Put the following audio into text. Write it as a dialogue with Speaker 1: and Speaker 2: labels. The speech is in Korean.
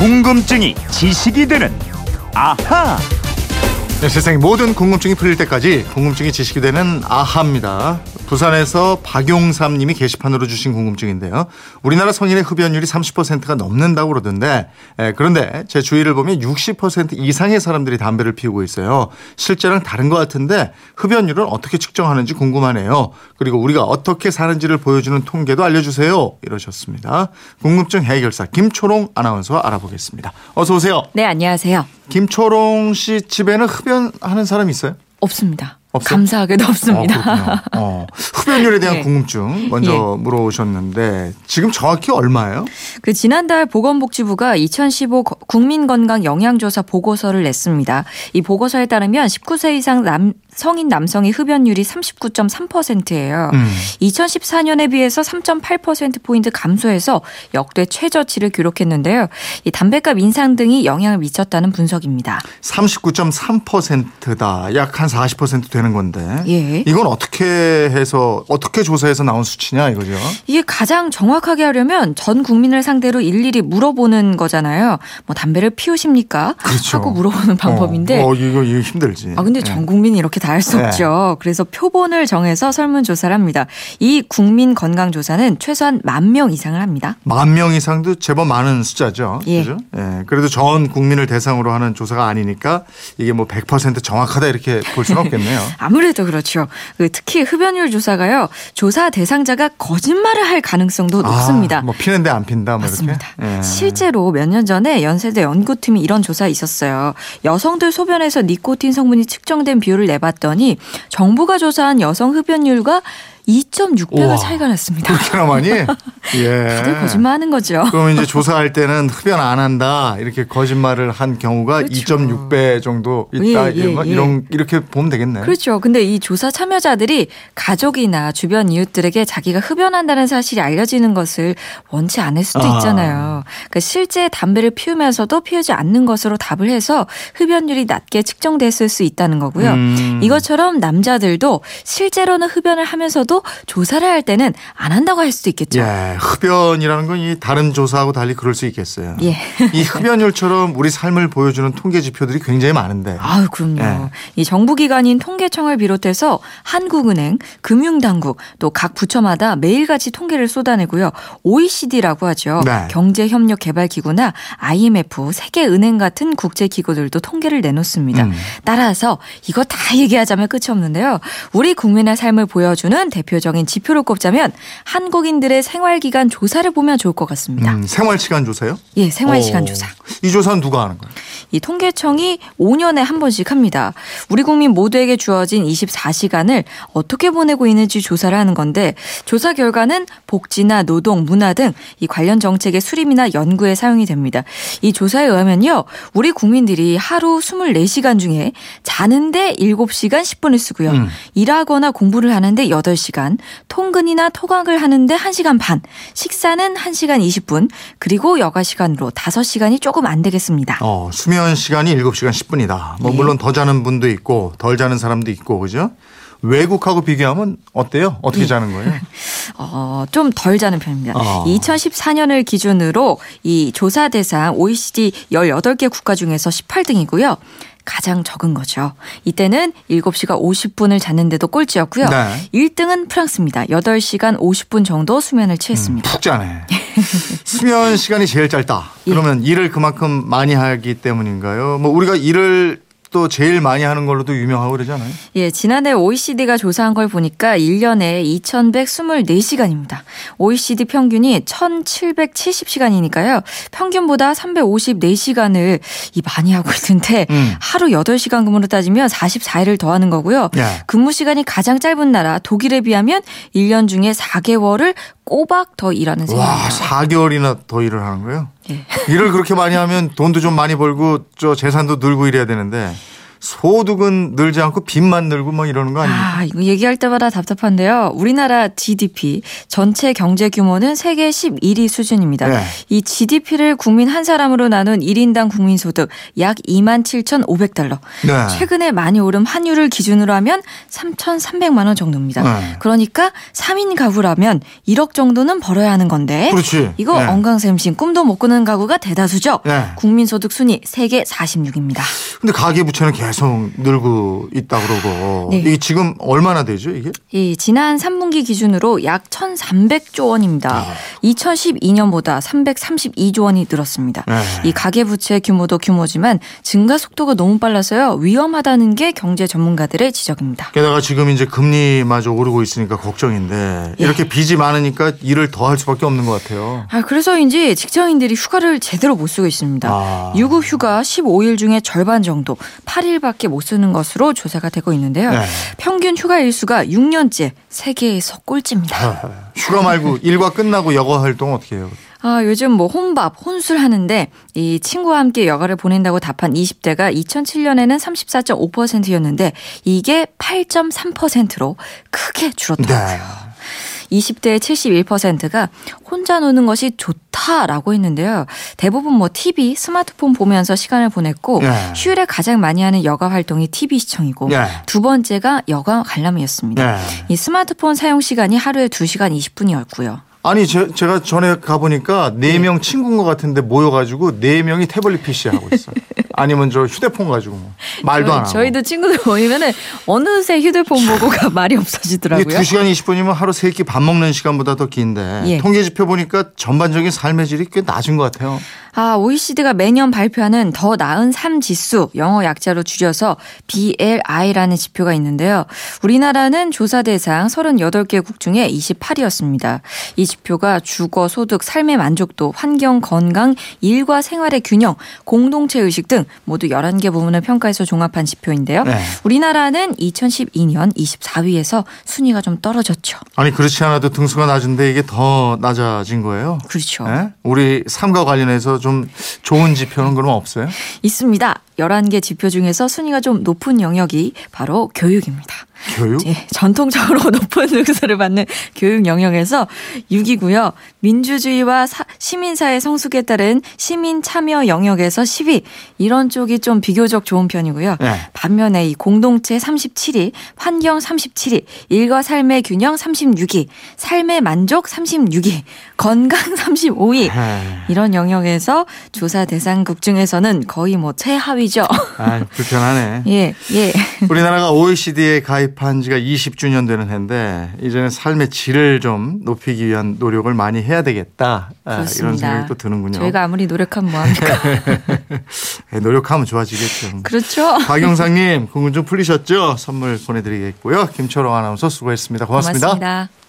Speaker 1: 궁금증이 지식이 되는 아하.
Speaker 2: 네, 세상의 모든 궁금증이 풀릴 때까지 궁금증이 지식이 되는 아하입니다. 부산에서 박용삼 님이 게시판으로 주신 궁금증인데요. 우리나라 성인의 흡연율이 30%가 넘는다고 그러던데 에, 그런데 제 주위를 보면 60% 이상의 사람들이 담배를 피우고 있어요. 실제랑 다른 것 같은데 흡연율은 어떻게 측정하는지 궁금하네요. 그리고 우리가 어떻게 사는지를 보여주는 통계도 알려주세요. 이러셨습니다. 궁금증 해결사 김초롱 아나운서 알아보겠습니다. 어서 오세요.
Speaker 3: 네, 안녕하세요.
Speaker 2: 김초롱 씨 집에는 흡연하는 사람 있어요?
Speaker 3: 없습니다.
Speaker 2: 없어요?
Speaker 3: 감사하게도 없습니다.
Speaker 2: 어. 어, 흡연율에 대한
Speaker 3: 예.
Speaker 2: 궁금증 먼저 물어오셨는데 지금 정확히 얼마예요?
Speaker 3: 그 지난달 보건복지부가 2015 거- 국민건강 영양조사 보고서를 냈습니다. 이 보고서에 따르면 19세 이상 남, 성인 남성의 흡연율이 39.3%예요.
Speaker 2: 음.
Speaker 3: 2014년에 비해서 3.8%포인트 감소해서 역대 최저치를 기록했는데요. 이 담배값 인상 등이 영향을 미쳤다는 분석입니다.
Speaker 2: 39.3%다. 약 한 40% 되는 건데.
Speaker 3: 예.
Speaker 2: 이건 어떻게 해서 어떻게 조사해서 나온 수치냐 이거죠?
Speaker 3: 이게 가장 정확하게 하려면 전 국민을 상대로 일일이 물어보는 거잖아요. 뭐 담배를 피우십니까?
Speaker 2: 그렇죠.
Speaker 3: 하고 물어보는 방법인데.
Speaker 2: 어, 어, 이거 이거 힘들지.
Speaker 3: 아 근데
Speaker 2: 예.
Speaker 3: 전 국민이 이렇게 다 할수
Speaker 2: 네.
Speaker 3: 없죠. 그래서 표본을 정해서 설문 조사를 합니다. 이 국민 건강 조사는 최소한 만 명 이상을 합니다.
Speaker 2: 만 명 이상도 제법 많은 숫자죠.
Speaker 3: 예.
Speaker 2: 그죠? 예. 그래도 전 국민을 대상으로 하는 조사가 아니니까 이게 뭐 100% 정확하다 이렇게 볼 수는 없겠네요.
Speaker 3: 아무래도 그렇죠. 그 특히 흡연율 조사가요. 조사 대상자가 거짓말을 할 가능성도 높습니다.
Speaker 2: 아, 뭐 피는데 안 핀다 뭐
Speaker 3: 맞습니다.
Speaker 2: 예.
Speaker 3: 실제로 몇 년 전에 연세대 연구팀이 이런 조사 있었어요. 여성들 소변에서 니코틴 성분이 측정된 비율을 내봤더니 정부가 조사한 여성 흡연율과 2.6배가
Speaker 2: 우와.
Speaker 3: 차이가 났습니다.
Speaker 2: 그렇게나 많이? 예.
Speaker 3: 다들 거짓말하는 거죠.
Speaker 2: 그러면 이제 조사할 때는 흡연 안 한다 이렇게 거짓말을 한 경우가
Speaker 3: 그렇죠.
Speaker 2: 2.6배 정도 있다
Speaker 3: 예, 예,
Speaker 2: 이런 거
Speaker 3: 예.
Speaker 2: 이런 이렇게 보면 되겠네.
Speaker 3: 그렇죠. 근데 이 조사 참여자들이 가족이나 주변 이웃들에게 자기가 흡연한다는 사실이 알려지는 것을 원치 않을 수도
Speaker 2: 아.
Speaker 3: 있잖아요. 그러니까 실제 담배를 피우면서도 피우지 않는 것으로 답을 해서 흡연율이 낮게 측정됐을 수 있다는 거고요.
Speaker 2: 음.
Speaker 3: 이것처럼 남자들도 실제로는 흡연을 하면서도 조사를 할 때는 안 한다고 할 수도 있겠죠.
Speaker 2: 예, 흡연이라는 건 이 다른 조사하고 달리 그럴 수 있겠어요.
Speaker 3: 예.
Speaker 2: 이 흡연율처럼 우리 삶을 보여주는 통계 지표들이 굉장히 많은데.
Speaker 3: 아유, 그럼요.
Speaker 2: 예.
Speaker 3: 이 정부기관인 통계청을 비롯해서 한국은행, 금융당국, 또 각 부처마다 매일같이 통계를 쏟아내고요. OECD라고 하죠.
Speaker 2: 네.
Speaker 3: 경제협력개발기구나 IMF, 세계은행 같은 국제기구들도 통계를 내놓습니다.
Speaker 2: 음.
Speaker 3: 따라서 이거 다 얘기하자면 끝이 없는데요. 우리 국민의 삶을 보여주는 대표적인 지표를 꼽자면 한국인들의 생활 기간 조사를 보면 좋을 것 같습니다.
Speaker 2: 음, 생활 시간 조사요?
Speaker 3: 예, 생활시간
Speaker 2: 어,
Speaker 3: 조사.
Speaker 2: 이 조사는 누가 하는 거예요?
Speaker 3: 이 통계청이 5년에 한 번씩 합니다. 우리 국민 모두에게 주어진 24시간을 어떻게 보내고 있는지 조사를 하는 건데 조사 결과는 복지나 노동, 문화 등 이 관련 정책의 수립이나 연구에 사용이 됩니다. 이 조사에 의하면요. 우리 국민들이 하루 24시간 중에 자는데 7시간 10분을 쓰고요.
Speaker 2: 음.
Speaker 3: 일하거나 공부를 하는데 8시간, 통근이나 토각을 하는데 1시간 반, 식사는 1시간 20분, 그리고 여가 시간으로 5시간이 조금 안 되겠습니다.
Speaker 2: 어, 수면 시간이 7시간 10분이다. 뭐
Speaker 3: 예.
Speaker 2: 물론 더 자는 분도 있고 덜 자는 사람도 있고 그죠? 외국하고 비교하면 어때요?
Speaker 3: 예.
Speaker 2: 어떻게 자는 거예요?
Speaker 3: 어, 좀 덜 자는 편입니다.
Speaker 2: 어.
Speaker 3: 2014년을 기준으로 이 조사 대상 OECD 18개 국가 중에서 18등이고요. 가장 적은 거죠. 이때는 7시간 50분을 잤는데도 꼴찌였고요.
Speaker 2: 네.
Speaker 3: 1등은 프랑스입니다. 8시간 50분 정도 수면을 취했습니다.
Speaker 2: 푹 자네. 수면 시간이 제일 짧다.
Speaker 3: 예.
Speaker 2: 그러면 일을 그만큼 많이 하기 때문인가요? 뭐 우리가 일을 또 제일 많이 하는 걸로도 유명하고 그러잖아요.
Speaker 3: 예, 지난해 OECD가 조사한 걸 보니까 1년에 2124시간입니다. OECD 평균이 1770시간이니까요. 평균보다 354시간을 이 많이 하고 있는데
Speaker 2: 음.
Speaker 3: 하루 8시간 근무로 따지면 44일을 더하는 거고요.
Speaker 2: 예.
Speaker 3: 근무 시간이 가장 짧은 나라 독일에 비하면 1년 중에 4개월을 꼬박 더 일하는
Speaker 2: 와,
Speaker 3: 셈입니다.
Speaker 2: 4개월이나 더 일을 하는 거예요?
Speaker 3: 예.
Speaker 2: 일을 그렇게 많이 하면 돈도 좀 많이 벌고 저 재산도 늘고 이래야 되는데 소득은 늘지 않고 빚만 늘고 뭐 이러는 거 아닙니까?
Speaker 3: 아, 이거 얘기할 때마다 답답한데요. 우리나라 GDP 전체 경제 규모는 세계 11위 수준입니다.
Speaker 2: 네.
Speaker 3: 이 GDP를 국민 한 사람으로 나눈 1인당 국민 소득 약 27,500달러.
Speaker 2: 네.
Speaker 3: 최근에 많이 오른 환율을 기준으로 하면 3,300만 원 정도입니다.
Speaker 2: 네.
Speaker 3: 그러니까 3인 가구라면 1억 정도는 벌어야 하는 건데
Speaker 2: 그렇지.
Speaker 3: 이거
Speaker 2: 네.
Speaker 3: 엉강샘신 꿈도 못 꾸는 가구가 대다수죠.
Speaker 2: 네.
Speaker 3: 국민 소득 순위 세계 46입니다.
Speaker 2: 근데 가계 부채는 계속 늘고 있다 그러고
Speaker 3: 네.
Speaker 2: 이게 지금 얼마나 되죠 이게?
Speaker 3: 이 지난 3분기 기준으로 약 1,300조 원입니다. 2012년보다 332조 원이 늘었습니다.
Speaker 2: 네.
Speaker 3: 이 가계 부채 규모도 규모지만 증가 속도가 너무 빨라서요. 위험하다는 게 경제 전문가들의 지적입니다.
Speaker 2: 게다가 지금 이제 금리마저 오르고 있으니까 걱정인데
Speaker 3: 예.
Speaker 2: 이렇게 빚이 많으니까 일을 더 할 수밖에 없는 것 같아요.
Speaker 3: 아, 그래서인지 직장인들이 휴가를 제대로 못 쓰고 있습니다.
Speaker 2: 아.
Speaker 3: 유급 휴가 15일 중에 절반 정도 8일 밖에 못 쓰는 것으로 조사가 되고 있는데요.
Speaker 2: 네.
Speaker 3: 평균 휴가 일수가 6년째 세계에서 꼴찌입니다.
Speaker 2: 아, 휴가 말고 일과 끝나고 여가 활동 어떻게 해요?
Speaker 3: 아, 요즘 뭐 혼밥, 혼술 하는데 이 친구와 함께 여가를 보낸다고 답한 20대가 2007년에는 34.5%였는데 이게 8.3%로 크게 줄었더라고요.
Speaker 2: 네.
Speaker 3: 20대의 71%가 혼자 노는 것이 좋다라고 했는데요. 대부분 뭐 TV, 스마트폰 보면서 시간을 보냈고
Speaker 2: 네.
Speaker 3: 휴일에 가장 많이 하는 여가 활동이 TV 시청이고
Speaker 2: 네.
Speaker 3: 두 번째가 여가 관람이었습니다.
Speaker 2: 네.
Speaker 3: 이 스마트폰 사용 시간이 하루에 2시간 20분이었고요.
Speaker 2: 아니 제, 가 전에 가보니까 네명 친구인 것 같은데 모여가지고 네 명이 태블릿 PC 하고 있어요. 아니면 저 휴대폰 가지고 뭐. 말도 안 하고.
Speaker 3: 저희도 친구들 모이면은 어느새 휴대폰 보고가 말이 없어지더라고요.
Speaker 2: 2시간 20분이면 하루 세 끼 밥 먹는 시간보다 더 긴데
Speaker 3: 예.
Speaker 2: 통계 지표 보니까 전반적인 삶의 질이 꽤 낮은 것 같아요.
Speaker 3: 아, OECD가 매년 발표하는 더 나은 삶 지수, 영어 약자로 줄여서 BLI라는 지표가 있는데요. 우리나라는 조사 대상 38개국 중에 28위였습니다. 이 지표가 주거, 소득, 삶의 만족도, 환경, 건강, 일과 생활의 균형, 공동체 의식 등 모두 11개 부분을 평가해서 종합한 지표인데요.
Speaker 2: 네.
Speaker 3: 우리나라는 2012년 24위에서 순위가 좀 떨어졌죠.
Speaker 2: 아니 그렇지 않아도 등수가 낮은데 이게 더 낮아진 거예요.
Speaker 3: 그렇죠.
Speaker 2: 예? 우리 삶과 관련해서 좀 좋은 지표는 그럼 없어요?
Speaker 3: 있습니다. 11개 지표 중에서 순위가 좀 높은 영역이 바로 교육입니다.
Speaker 2: 교육?
Speaker 3: 예, 전통적으로 높은 등수를 받는 교육 영역에서 6위고요. 민주주의와 사- 시민사회 성숙에 따른 시민 참여 영역에서 10위. 이런 쪽이 좀 비교적 좋은 편이고요.
Speaker 2: 네.
Speaker 3: 반면에 이 공동체 37위, 환경 37위, 일과 삶의 균형 36위, 삶의 만족 36위, 건강 35위.
Speaker 2: 에이,
Speaker 3: 이런 영역에서 조사 대상국 중에서는 거의 뭐 최하위 죠.
Speaker 2: 아이, 불편하네.
Speaker 3: 예, 예.
Speaker 2: 우리나라가 OECD에 가입한 지가 20주년 되는 해인데 이제는 삶의 질을 좀 높이기 위한 노력을 많이 해야 되겠다. 아, 이런. 생각이 또 드는군요.
Speaker 3: 저희가 아무리 노력하면 뭐합니까?
Speaker 2: 예, 노력하면 좋아지겠죠.
Speaker 3: 그렇죠.
Speaker 2: 박영상님 궁금 좀 풀리셨죠? 선물 보내드리겠고요. 김철호 아나운서 수고했습니다. 고맙습니다.
Speaker 3: 고맙습니다.